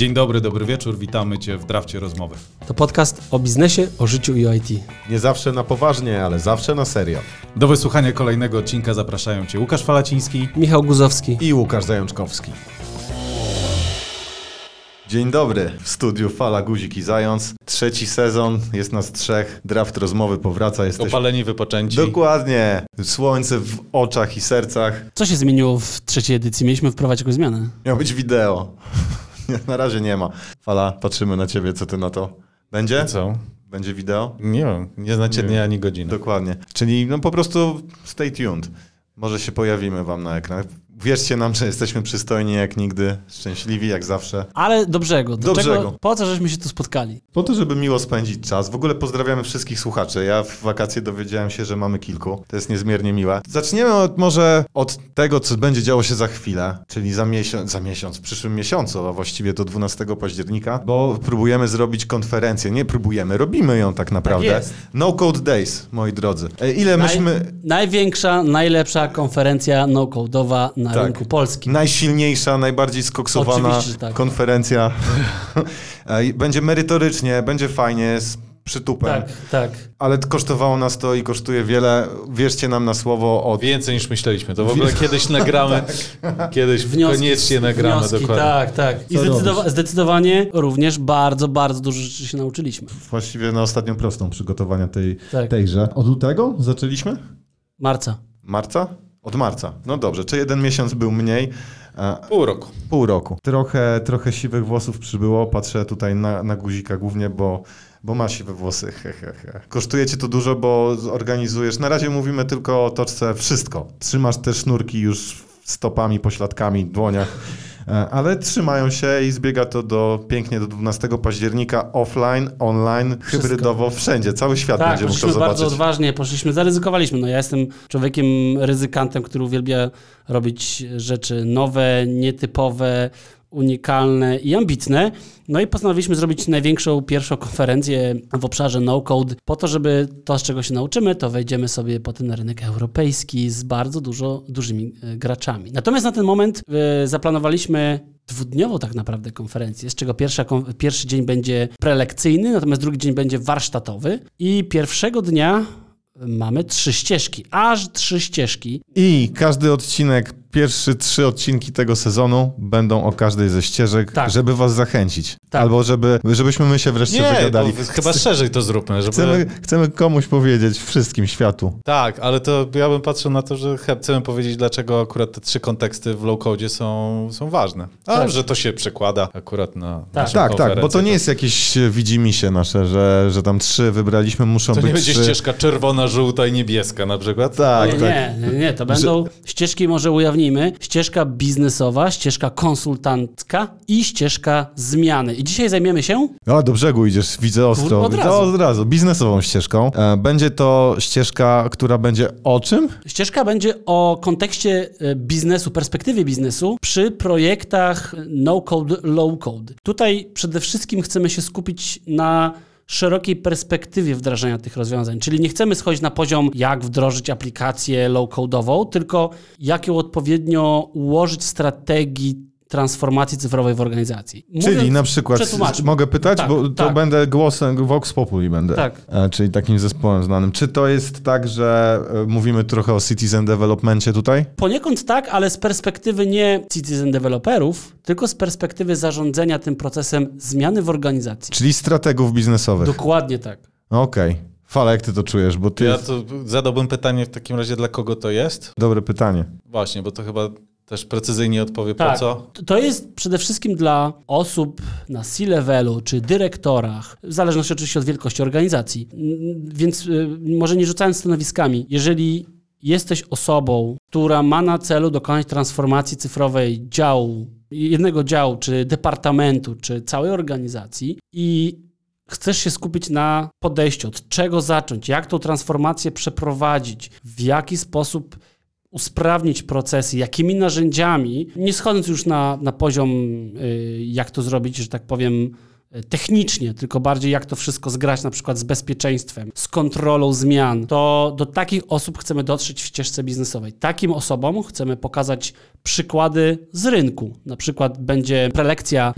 Dzień dobry, dobry wieczór, witamy Cię w Drafcie Rozmowy. To podcast o biznesie, o życiu i o IT. Nie zawsze na poważnie, ale zawsze na serio. Do wysłuchania kolejnego odcinka zapraszają Cię Łukasz Falaciński. Michał Guzowski. I Łukasz Zajączkowski. Dzień dobry, w studiu Fala, Guzik i Zając. Trzeci sezon, jest nas trzech, draft rozmowy powraca, jesteśmy... Opaleni, wypoczęci. Dokładnie, słońce w oczach i sercach. Co się zmieniło w trzeciej edycji? Mieliśmy wprowadzić jakąś zmianę. Miał być wideo. Na razie nie ma. Fala, patrzymy na ciebie, co ty na to? Będzie? Co? Będzie wideo? Nie wiem, nie znacie Nie. dnia ani godziny. Dokładnie. Czyli no po prostu stay tuned. Może się pojawimy wam na ekranach. Wierzcie nam, że jesteśmy przystojni jak nigdy, szczęśliwi jak zawsze. Ale do brzegu. Do, Do czego. Po co żeśmy się tu spotkali? Po to, żeby miło spędzić czas. W ogóle pozdrawiamy wszystkich słuchaczy. Ja w wakacje dowiedziałem się, że mamy kilku. To jest niezmiernie miłe. Zaczniemy od, może od tego, co będzie działo się za chwilę, czyli za miesiąc, za miesiąc, w przyszłym miesiącu, a właściwie to 12 października, bo próbujemy zrobić konferencję. Nie próbujemy, robimy ją tak naprawdę. jest. no Code Days, moi drodzy. E, Ile Naj, myśmy... Największa, najlepsza konferencja no-code'owa na Tak. rynku polskim. Najsilniejsza, najbardziej skoksowana że tak. konferencja. Będzie merytorycznie, będzie fajnie, z przytupem. Tak, tak. Ale kosztowało nas to i kosztuje wiele. Wierzcie nam na słowo od... Więcej niż myśleliśmy. To w ogóle kiedyś nagramy, kiedyś Wnioski, koniecznie nagramy wnioski, dokładnie. Tak, tak. I zdecydowa- zdecydowanie również bardzo, bardzo dużo rzeczy się nauczyliśmy. Właściwie na ostatnią prostą przygotowania tej, Tak. tejże. Od lutego zaczęliśmy? Marca. Marca? Od marca. No dobrze, czy jeden miesiąc był mniej? E, Pół roku. Pół roku. Trochę, trochę siwych włosów przybyło. Patrzę tutaj na, na guzika głównie, bo, bo ma siwe włosy. He, he, he. Kosztuje cię to dużo, bo organizujesz. Na razie mówimy tylko o toczce wszystko. Trzymasz te sznurki już stopami, pośladkami, dłoniach. E, Ale trzymają się i zbiega to do pięknie do 12 października offline, online, hybrydowo, wszędzie. Cały świat Tak, będzie to poszliśmy bardzo zobaczyć. odważnie, poszliśmy, zaryzykowaliśmy. No ja jestem człowiekiem ryzykantem, który uwielbia robić rzeczy nowe, nietypowe, unikalne i ambitne. No i postanowiliśmy zrobić największą, pierwszą konferencję w obszarze no-code po to, żeby to, z czego się nauczymy, to wejdziemy sobie potem na rynek europejski z bardzo dużo, dużymi e, graczami. Natomiast na ten moment e, zaplanowaliśmy dwudniową tak naprawdę konferencję, z czego pierwsza, pierwszy dzień będzie prelekcyjny, natomiast drugi dzień będzie warsztatowy i pierwszego dnia mamy trzy ścieżki, aż trzy ścieżki. I każdy odcinek, pierwsze trzy odcinki tego sezonu będą o każdej ze ścieżek, Tak. żeby was zachęcić. Tak. Albo żeby, żebyśmy my się wreszcie Nie, wygadali. bo chyba szerzej to zróbmy. Żeby... Chcemy, chcemy komuś powiedzieć, wszystkim światu. Tak, ale to ja bym patrzył na to, że chcemy powiedzieć, dlaczego akurat te trzy konteksty w low-code są, są ważne. A Tak. że to się przekłada akurat na Tak. Tak, tak, bo to nie jest jakieś widzimisię nasze, że, że tam trzy wybraliśmy, muszą To być nie będzie trzy. ścieżka czerwona, żółta i niebieska na przykład? Tak, nie, tak. nie, nie, to będą ścieżki, może ścieżka biznesowa, ścieżka konsultancka i ścieżka zmiany. I dzisiaj zajmiemy się O, do brzegu idziesz, widzę ostro. Od razu. od razu, biznesową ścieżką. E, Będzie to ścieżka, która będzie o czym? Ścieżka będzie o kontekście e, biznesu, perspektywie biznesu przy projektach no-code, low-code. Tutaj przede wszystkim chcemy się skupić na szerokiej perspektywie wdrażania tych rozwiązań, czyli nie chcemy schodzić na poziom, jak wdrożyć aplikację low-code'ową, tylko jak ją odpowiednio ułożyć strategii transformacji cyfrowej w organizacji. Czyli Mówiąc- na przykład, mogę pytać, Tak, bo to tak. będę głosem Vox Populi będę, Tak. e, czyli takim zespołem znanym. Czy to jest tak, że e, mówimy trochę o citizen developmencie tutaj? Poniekąd tak, ale z perspektywy nie citizen developerów, tylko z perspektywy zarządzania tym procesem zmiany w organizacji. Czyli strategów biznesowych. Dokładnie tak. Okej. Fala, jak ty to czujesz? Bo ty... Ja to zadałbym pytanie w takim razie, dla kogo to jest? Dobre pytanie. Właśnie, bo to chyba też precyzyjnie odpowie Tak. po co. To jest przede wszystkim dla osób na C-levelu czy dyrektorach, w zależności oczywiście od wielkości organizacji. Więc y, może nie rzucając stanowiskami, jeżeli jesteś osobą, która ma na celu dokonać transformacji cyfrowej działu, jednego działu, czy departamentu, czy całej organizacji i chcesz się skupić na podejściu, od czego zacząć, jak tą transformację przeprowadzić, w jaki sposób usprawnić procesy, jakimi narzędziami, nie schodząc już na, na poziom, y, jak to zrobić, że tak powiem, e, technicznie, tylko bardziej jak to wszystko zgrać na przykład z bezpieczeństwem, z kontrolą zmian, to do takich osób chcemy dotrzeć w ścieżce biznesowej. Takim osobom chcemy pokazać przykłady z rynku. Na przykład będzie prelekcja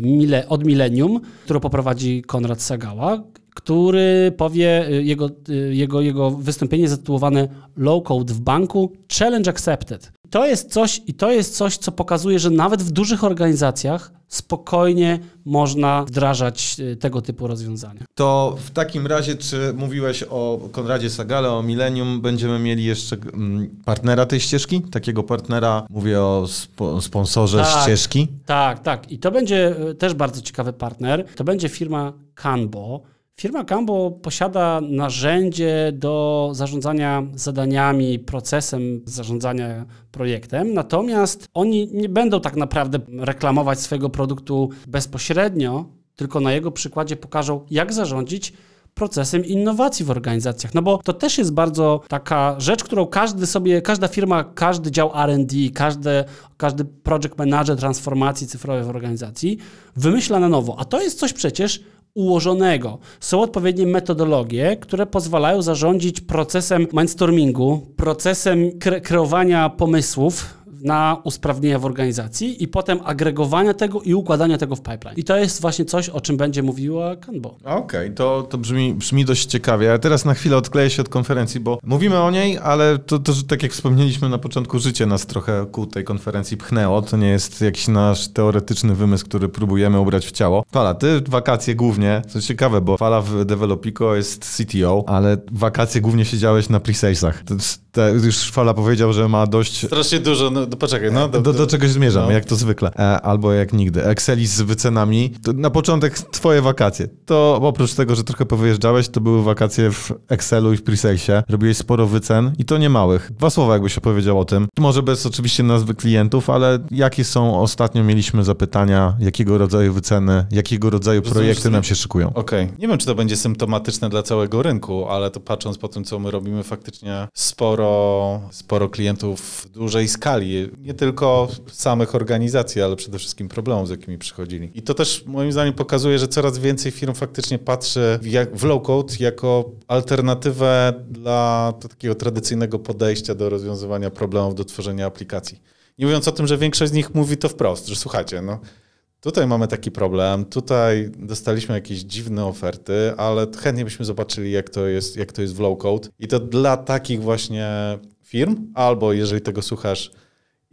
od Millennium, którą poprowadzi Konrad Sagała, który powie, y, jego, y, jego, jego wystąpienie zatytułowane Low Code w banku, Challenge Accepted. To jest coś, I to jest coś, co pokazuje, że nawet w dużych organizacjach spokojnie można wdrażać y, tego typu rozwiązania. To w takim razie, czy mówiłeś o Konradzie Sagale, o Millennium, będziemy mieli jeszcze mm, partnera tej ścieżki? Takiego partnera, mówię o spo, sponsorze tak, ścieżki? Tak, tak. I to będzie też bardzo ciekawy partner. To będzie firma Canbo. Firma Cambo posiada narzędzie do zarządzania zadaniami, procesem zarządzania projektem, natomiast oni nie będą tak naprawdę reklamować swojego produktu bezpośrednio, tylko na jego przykładzie pokażą, jak zarządzić procesem innowacji w organizacjach. No bo to też jest bardzo taka rzecz, którą każdy sobie, każda firma, każdy dział R&D, każdy, każdy project manager transformacji cyfrowej w organizacji wymyśla na nowo. A to jest coś przecież, ułożonego. Są odpowiednie metodologie, które pozwalają zarządzić procesem mindstormingu, procesem kre kreowania pomysłów na usprawnienia w organizacji i potem agregowania tego i układania tego w pipeline. I to jest właśnie coś, o czym będzie mówiła Kanbo. Okej, okay, to, to brzmi, brzmi dość ciekawie. A teraz na chwilę odkleję się od konferencji, bo mówimy o niej, ale to, to tak jak wspomnieliśmy na początku, życie nas trochę ku tej konferencji pchnęło. To nie jest jakiś nasz teoretyczny wymysł, który próbujemy ubrać w ciało. Fala, ty wakacje głównie, co ciekawe, bo Fala w Developico jest CTO, ale wakacje głównie siedziałeś na pre-salesach. Już Fala powiedział, że ma dość... Strasznie dużo, no, no poczekaj, no. Do, do, do czegoś zmierzam, no. jak to zwykle. E, albo jak nigdy. Exceli z wycenami. To na początek twoje wakacje. To oprócz tego, że trochę powyjeżdżałeś, to były wakacje w Excelu i w Presalesie. Robiłeś sporo wycen i to nie małych. Dwa słowa jakbyś opowiedział o tym. Może bez oczywiście nazwy klientów, ale jakie są, ostatnio mieliśmy zapytania, jakiego rodzaju wyceny, jakiego rodzaju projekty nam się szykują. Okej. Okay. Nie wiem, czy to będzie symptomatyczne dla całego rynku, ale to patrząc po tym, co my robimy, faktycznie sporo, sporo klientów w dużej skali nie tylko samych organizacji, ale przede wszystkim problemów, z jakimi przychodzili. I to też moim zdaniem pokazuje, że coraz więcej firm faktycznie patrzy w, w low-code jako alternatywę dla takiego tradycyjnego podejścia do rozwiązywania problemów, do tworzenia aplikacji. Nie mówiąc o tym, że większość z nich mówi to wprost, że słuchajcie, no tutaj mamy taki problem, tutaj dostaliśmy jakieś dziwne oferty, ale chętnie byśmy zobaczyli, jak to jest, jak to jest w low-code. I to dla takich właśnie firm, albo jeżeli tego słuchasz,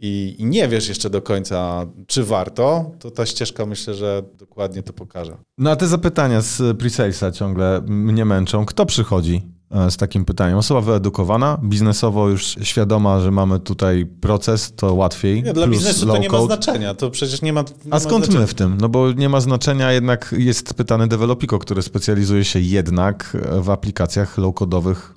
i, i, nie wiesz jeszcze do końca, czy warto, to ta ścieżka myślę, że dokładnie to pokaże. No a te zapytania z presalesa ciągle mnie męczą. Kto przychodzi z takim pytaniem? Osoba wyedukowana, biznesowo już świadoma, że mamy tutaj proces, to łatwiej. Nie, dla biznesu to nie ma znaczenia, to przecież nie ma. Nie a skąd my w tym? No bo nie ma znaczenia, jednak jest pytany Developiko, który specjalizuje się jednak w aplikacjach low-codowych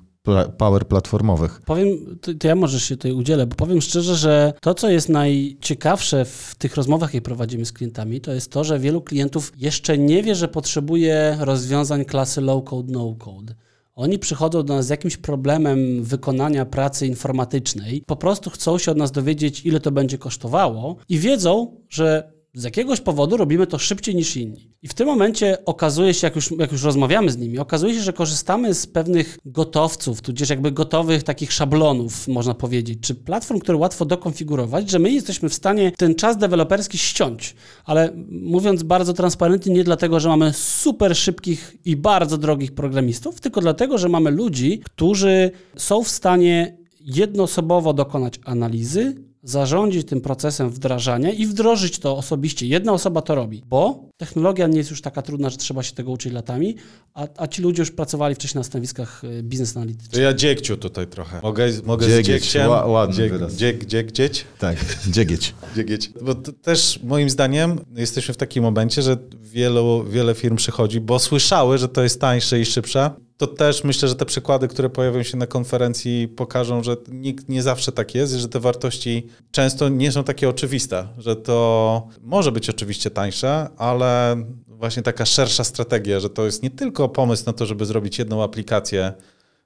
power platformowych. Powiem, to, to, ja może się tutaj udzielę, bo powiem szczerze, że to, co jest najciekawsze w tych rozmowach, jakie prowadzimy z klientami, to jest to, że wielu klientów jeszcze nie wie, że potrzebuje rozwiązań klasy low-code, no-code. Oni przychodzą do nas z jakimś problemem wykonania pracy informatycznej, po prostu chcą się od nas dowiedzieć, ile to będzie kosztowało i wiedzą, że z jakiegoś powodu robimy to szybciej niż inni. I w tym momencie okazuje się, jak już, jak już rozmawiamy z nimi, okazuje się, że korzystamy z pewnych gotowców, tudzież jakby gotowych takich szablonów, można powiedzieć, czy platform, które łatwo dokonfigurować, że my jesteśmy w stanie ten czas deweloperski ściąć. Ale mówiąc bardzo transparentnie, nie dlatego, że mamy super szybkich i bardzo drogich programistów, tylko dlatego, że mamy ludzi, którzy są w stanie jednoosobowo dokonać analizy, zarządzić tym procesem wdrażania i wdrożyć to osobiście. Jedna osoba to robi, bo technologia nie jest już taka trudna, że trzeba się tego uczyć latami, a, a ci ludzie już pracowali wcześniej na stanowiskach y, biznes analitycznych. Ja dziegciu tutaj trochę. Mogę, mogę Dziegieć, z dziegciem? Ła, ładny Dzieg, wyraz. Dzieg, dzieg, dzieć? Tak, dziegieć. dziegieć. Bo też moim zdaniem jesteśmy w takim momencie, że wielu, wiele firm przychodzi, bo słyszały, że to jest tańsze i szybsze, to też myślę, że te przykłady, które pojawią się na konferencji, pokażą, że nikt nie zawsze tak jest, że te wartości często nie są takie oczywiste, że to może być oczywiście tańsze, ale właśnie taka szersza strategia, że to jest nie tylko pomysł na to, żeby zrobić jedną aplikację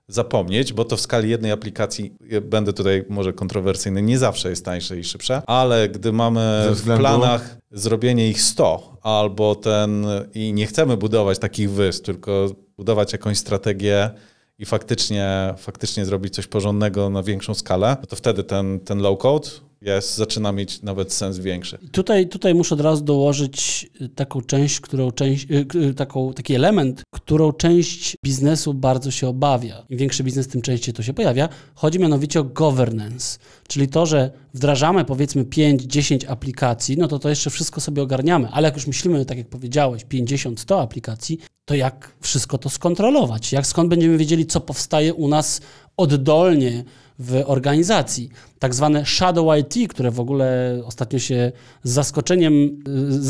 zapomnieć, bo to w skali jednej aplikacji, będę tutaj może kontrowersyjny, nie zawsze jest tańsze i szybsze, ale gdy mamy Ze w względu- planach zrobienie ich 100 albo ten i nie chcemy budować takich wysp, tylko budować jakąś strategię i faktycznie, faktycznie zrobić coś porządnego na większą skalę, to wtedy ten, ten low code jest, zaczyna mieć nawet sens większy. Tutaj, tutaj muszę od razu dołożyć y, taką część, którą część, y, y, taką, taki element, którą część biznesu bardzo się obawia. Im większy biznes, tym częściej to się pojawia. Chodzi mianowicie o governance, czyli to, że wdrażamy powiedzmy 5-10 aplikacji, no to to jeszcze wszystko sobie ogarniamy, ale jak już myślimy, tak jak powiedziałeś, 50-100 aplikacji, to jak wszystko to skontrolować? Jak skąd będziemy wiedzieli, co powstaje u nas oddolnie w organizacji. Tak zwane shadow IT, które w ogóle ostatnio się z zaskoczeniem,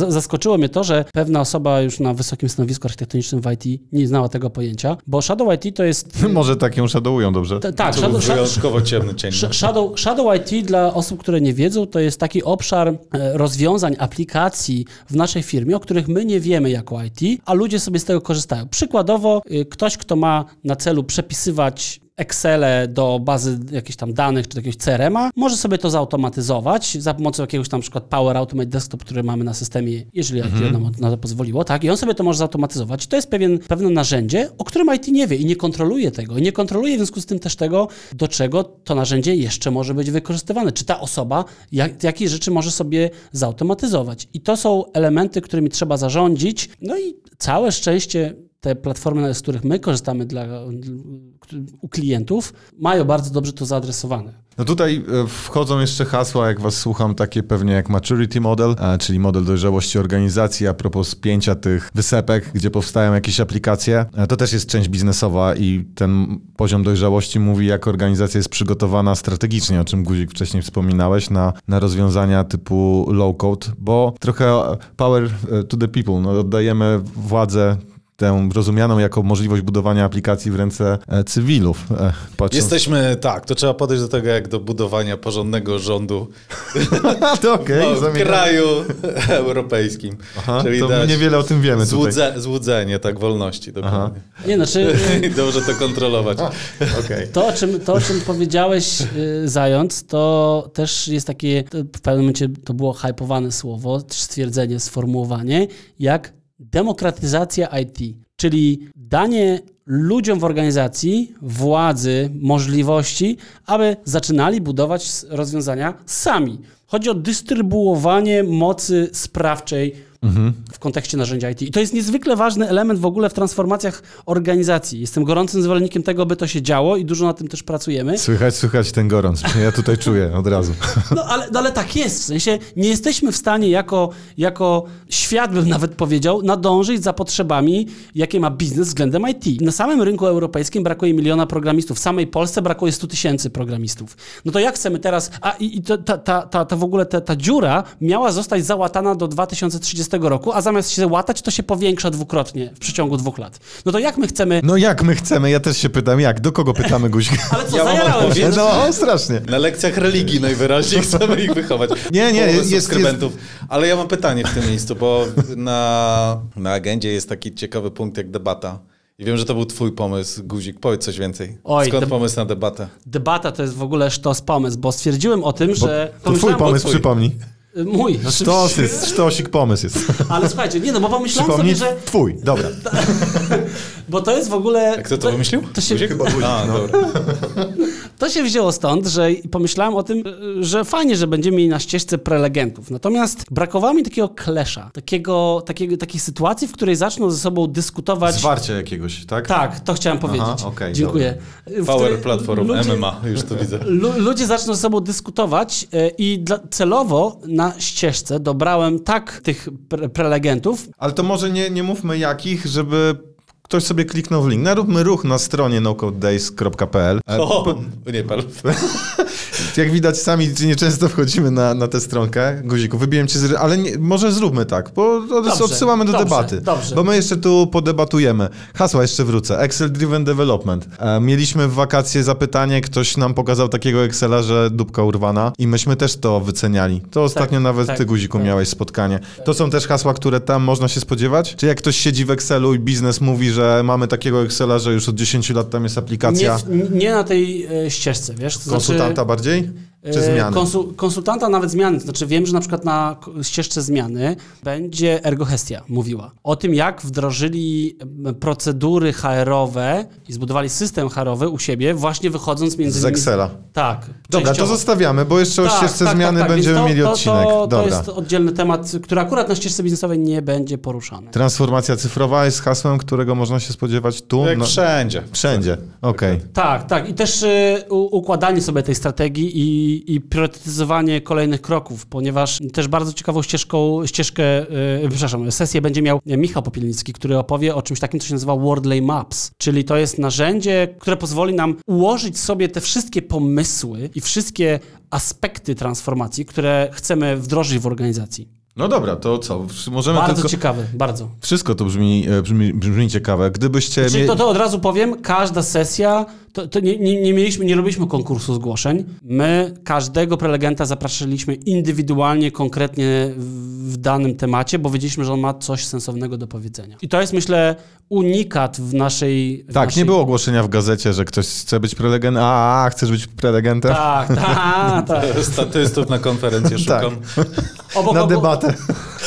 y, zaskoczyło mnie to, że pewna osoba już na wysokim stanowisku architektonicznym w IT nie znała tego pojęcia, bo shadow IT to jest... Może tak ją shadowują dobrze. T- tak, shadow, wyjątkowo ciemny cień. Sh- Shadow, Shadow IT dla osób, które nie wiedzą, to jest taki obszar e, rozwiązań, aplikacji w naszej firmie, o których my nie wiemy jako IT, a ludzie sobie z tego korzystają. Przykładowo, y, ktoś, kto ma na celu przepisywać Excele do bazy jakichś tam danych czy do jakiegoś CRM-a, może sobie to zautomatyzować za pomocą jakiegoś tam przykład Power Automate Desktop, który mamy na systemie, jeżeli IT nam na to pozwoliło, tak, i on sobie to może zautomatyzować. To jest pewien, pewne narzędzie, o którym IT nie wie i nie kontroluje tego. I nie kontroluje w związku z tym też tego, do czego to narzędzie jeszcze może być wykorzystywane. Czy ta osoba jak, jakie rzeczy może sobie zautomatyzować. I to są elementy, którymi trzeba zarządzić. No i całe szczęście te platformy, z których my korzystamy dla, u klientów, mają bardzo dobrze to zaadresowane. No tutaj e, wchodzą jeszcze hasła, jak was słucham, takie pewnie jak maturity model, e, czyli model dojrzałości organizacji, a propos spięcia tych wysepek, gdzie powstają jakieś aplikacje. E, To też jest część biznesowa i ten poziom dojrzałości mówi, jak organizacja jest przygotowana strategicznie, o czym Guzik wcześniej wspominałeś, na, na rozwiązania typu low code, bo trochę power to the people, no oddajemy władzę tę rozumianą jako możliwość budowania aplikacji w ręce e, cywilów. e, patrząc- Jesteśmy, tak, to trzeba podejść do tego jak do budowania porządnego rządu to no, w kraju europejskim. Aha, Czyli to niewiele o tym wiemy tutaj. złudze, złudzenie, tak, wolności. Dokładnie. Nie, znaczy... I dobrze to kontrolować. Okej. To o, czym, to, o czym powiedziałeś, y, Zając, to też jest takie, w pewnym momencie to było hypowane słowo, stwierdzenie, sformułowanie, jak demokratyzacja IT, czyli danie ludziom w organizacji władzy, możliwości, aby zaczynali budować rozwiązania sami. Chodzi o dystrybuowanie mocy sprawczej w kontekście narzędzia IT. I to jest niezwykle ważny element w ogóle w transformacjach organizacji. Jestem gorącym zwolennikiem tego, by to się działo i dużo na tym też pracujemy. Słychać, słychać ten gorąc. Ja tutaj czuję od razu. No ale, no, ale tak jest. W sensie nie jesteśmy w stanie jako, jako świat, bym nawet powiedział, nadążyć za potrzebami, jakie ma biznes względem IT. Na samym rynku europejskim brakuje miliona programistów. W samej Polsce brakuje 100 tysięcy programistów. No to jak chcemy teraz... A i, i ta, ta, ta, ta w ogóle ta, ta dziura miała zostać załatana do 2030 roku, a zamiast się łatać, to się powiększa dwukrotnie w przeciągu dwóch lat. No to jak my chcemy... No jak my chcemy? Ja też się pytam, jak? Do kogo pytamy Guźka? Ale co, Ja mam zajarałem się. No, strasznie. Na lekcjach religii najwyraźniej chcemy ich wychować. Nie, nie, jest- jest-. Ale ja mam pytanie w tym miejscu, bo na, na agendzie jest taki ciekawy punkt jak debata. I wiem, że to był twój pomysł, Guzik. Powiedz coś więcej. Oj, Skąd deb- pomysł na debatę? Debata to jest w ogóle sztos pomysł, bo stwierdziłem o tym, że... To twój pomysł, twój. przypomnij. Mój. Sztos jest, sztosik pomysł jest. Ale słuchajcie, nie no, bo pomyślałem sobie, że... twój, dobra. Bo to jest w ogóle... A kto to wymyślił? To się, Guzik? A, dobra. to się wzięło stąd, że pomyślałem o tym, że fajnie, że będziemy mieli na ścieżce prelegentów. Natomiast brakowało mi takiego klesza, takiego, takiego, takiej sytuacji, w której zaczną ze sobą dyskutować... Zwarcie jakiegoś, tak? Tak, to chciałem powiedzieć. okej, Dziękuję. W Power Platform, ludzie- MMA, już to widzę. Lu- ludzie zaczną ze sobą dyskutować e, i dla, celowo na ścieżce. Dobrałem tak tych pre prelegentów, Ale to może nie, nie mówmy jakich, żeby ktoś sobie kliknął w link. Naróbmy ruch na stronie nocodedays.pl. E, O, nie pal. Jak widać, sami nieczęsto wchodzimy na, na tę stronkę. Guziku, wybiłem cię z... Ale nie, może zróbmy tak, bo Dobrze, odsyłamy do dobrze, debaty. dobrze. Bo my jeszcze tu podebatujemy. Hasła jeszcze wrócę. Excel Driven Development. E, mieliśmy w wakacje zapytanie, ktoś nam pokazał takiego Excela, że dupka urwana i myśmy też to wyceniali. To ostatnio nawet tak, ty, Guziku, tak. miałeś spotkanie. To są też hasła, które tam można się spodziewać? Czy jak ktoś siedzi w Excelu i biznes mówi, że że mamy takiego Excela, że już od 10 lat tam jest aplikacja Nie, w- nie na tej e, ścieżce, wiesz? To konsultanta znaczy, bardziej? Czy e, zmiany? Konsul, konsultanta nawet zmiany. To znaczy wiem, że na przykład na ścieżce zmiany będzie Ergohestia mówiła o tym, jak wdrożyli procedury HR-owe i zbudowali system HR-owy u siebie, właśnie wychodząc między Z. Excela. Tak. Dobra, to częściowo. zostawiamy, bo jeszcze o Tak, ścieżce tak, zmiany tak, tak, będziemy to, mieli to, odcinek. To, to Dobra. jest oddzielny temat, który akurat na ścieżce biznesowej nie będzie poruszany. Transformacja cyfrowa jest hasłem, którego można się spodziewać tu. Jak no- wszędzie. Wszędzie, okej. Tak, tak. I też y, układanie sobie tej strategii i, i priorytetyzowanie kolejnych kroków, ponieważ też bardzo ciekawą ścieżką, ścieżkę, y, przepraszam, sesję będzie miał Michał Popielnicki, który opowie o czymś takim, co się nazywa Wordlay Maps, czyli to jest narzędzie, które pozwoli nam ułożyć sobie te wszystkie pomysły i wszystkie aspekty transformacji, które chcemy wdrożyć w organizacji. No dobra, to co? Możemy Bardzo tylko... ciekawe, bardzo. Wszystko to brzmi, e, brzmi, brzmi ciekawe. Gdybyście... Czyli mie- to, to od razu powiem, każda sesja, to, to nie, nie, nie mieliśmy, nie robiliśmy konkursu zgłoszeń. My każdego prelegenta zapraszaliśmy indywidualnie, konkretnie w, danym temacie, bo wiedzieliśmy, że on ma coś sensownego do powiedzenia. I to jest, myślę, unikat w naszej... W Tak, naszej... nie było ogłoszenia w gazecie, że ktoś chce być prelegentem. A, a, chcesz być prelegentem? Tak, tak, tak. Statystów na konferencję Tak. szukam. Obok, Na obok- debatę.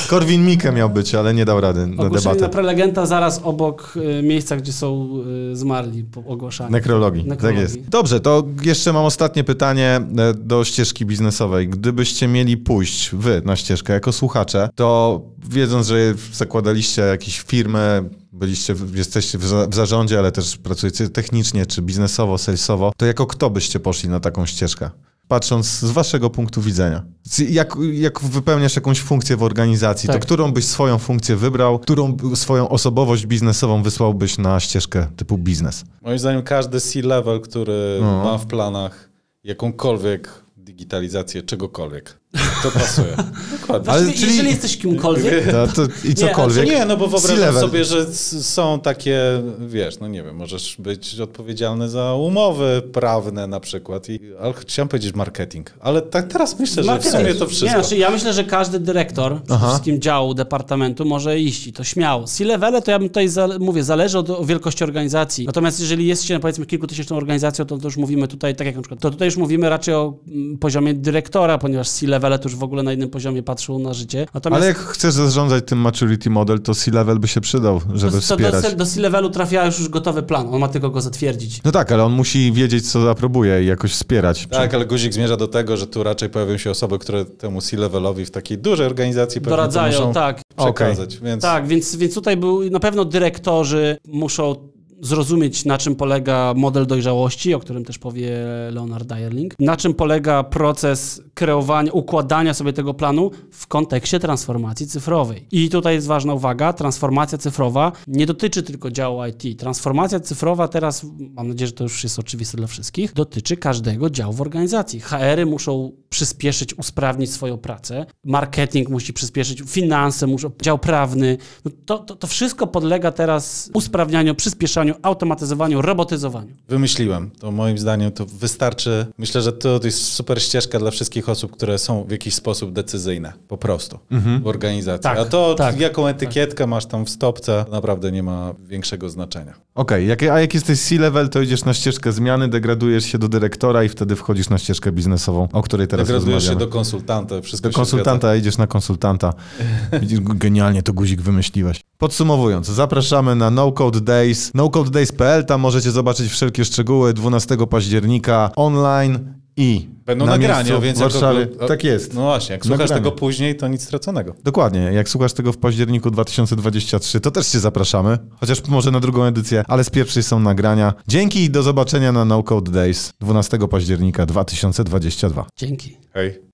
Korwin Mikke miał być, ale nie dał rady na Ogłoszenie na debatę. prelegenta zaraz obok y, miejsca, gdzie są y, zmarli po ogłaszaniu. Nekrologii, tak Nekrologii. jest. Dobrze, to jeszcze mam ostatnie pytanie e, do ścieżki biznesowej. Gdybyście mieli pójść wy na ścieżkę jako słuchacze, to wiedząc, że zakładaliście jakieś firmy, byliście, jesteście w zarządzie, ale też pracujecie technicznie czy biznesowo, salesowo, to jako kto byście poszli na taką ścieżkę? Patrząc z waszego punktu widzenia. Jak, jak wypełniasz jakąś funkcję w organizacji, to Tak. którą byś swoją funkcję wybrał, którą swoją osobowość biznesową wysłałbyś na ścieżkę typu biznes? Moim zdaniem każdy C-level, który No. ma w planach jakąkolwiek digitalizację czegokolwiek, to pasuje. Dokładnie. Ale czyli- Jeżeli jesteś kimkolwiek, To, to, I cokolwiek. Nie, no bo wyobrażam C-level. sobie, że są takie, wiesz, no nie wiem, możesz być odpowiedzialny za umowy prawne na przykład. I, ale chciałem powiedzieć marketing, ale tak teraz myślę, że w sumie to wszystko. Nie, znaczy ja myślę, że każdy dyrektor przede Aha. wszystkim działu, departamentu może iść i to śmiało. C-levele to ja bym tutaj, za, mówię, zależy od, od wielkości organizacji. Natomiast jeżeli jest się, powiedzmy, kilkutysięczną organizacją, to, to już mówimy tutaj, tak jak na przykład, to tutaj już mówimy raczej o mm, poziomie dyrektora, ponieważ C-levele to już w ogóle na innym poziomie patrzą na życie. Natomiast Ale jak chcesz zarządzać tym maturity model, to C-level by się przydał, żeby to, to wspierać. do, do C-levelu trafia już gotowy plan, on ma tylko go zatwierdzić. No tak, ale on musi wiedzieć, co aprobuje i jakoś wspierać. Tak, ale guzik zmierza do tego, że tu raczej pojawią się osoby, które temu C-levelowi w takiej dużej organizacji Doradzają, muszą tak. przekazać. Więc Tak, więc, więc tutaj był, na pewno dyrektorzy muszą zrozumieć, na czym polega model dojrzałości, o którym też powie Leonard Dyerling, na czym polega proces kreowania, układania sobie tego planu w kontekście transformacji cyfrowej. I tutaj jest ważna uwaga, transformacja cyfrowa nie dotyczy tylko działu IT. Transformacja cyfrowa teraz, mam nadzieję, że to już jest oczywiste dla wszystkich, dotyczy każdego działu w organizacji. HR-y muszą przyspieszyć, usprawnić swoją pracę, marketing musi przyspieszyć, finanse muszą, dział prawny. No to, to, to wszystko podlega teraz usprawnianiu, przyspieszaniu, automatyzowaniu, robotyzowaniu. wymyśliłem. To moim zdaniem to wystarczy. Myślę, że to, to jest super ścieżka dla wszystkich osób, które są w jakiś sposób decyzyjne. Po prostu. W organizacji. Tak, A to, tak. jaką etykietkę masz tam w stopce, naprawdę nie ma większego znaczenia. Okej, jak, a jak jesteś C-level, to idziesz na ścieżkę zmiany, degradujesz się do dyrektora i wtedy wchodzisz na ścieżkę biznesową, o której teraz Degradujesz się rozmawiamy. do konsultanta. Wszystko Do się konsultanta idziesz na konsultanta. Widzisz, genialnie to guzik wymyśliłeś. Podsumowując, zapraszamy na No Code Days, nocodedays.pl, tam możecie zobaczyć wszelkie szczegóły 12 października online i Będą na nagrania, miejscu więc w Warszawie. jak- Tak jest. No właśnie, jak słuchasz Nagranie. tego później, to nic straconego. Dokładnie, jak słuchasz tego w październiku 2023, to też cię zapraszamy, chociaż może na drugą edycję, ale z pierwszej są nagrania. Dzięki i do zobaczenia na No Code Days 12 października 2022. Dzięki. Hej.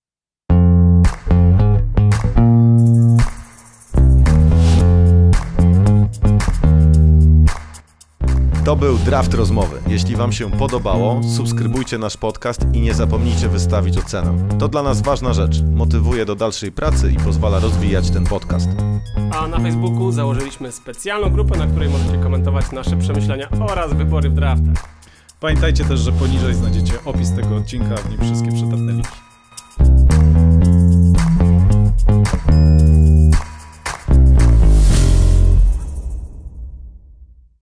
był draft rozmowy. Jeśli Wam się podobało, subskrybujcie nasz podcast i nie zapomnijcie wystawić ocenę. To dla nas ważna rzecz. Motywuje do dalszej pracy i pozwala rozwijać ten podcast. A na Facebooku założyliśmy specjalną grupę, na której możecie komentować nasze przemyślenia oraz wybory w draftach. Pamiętajcie też, że poniżej znajdziecie opis tego odcinka, w nim wszystkie przydatne linki.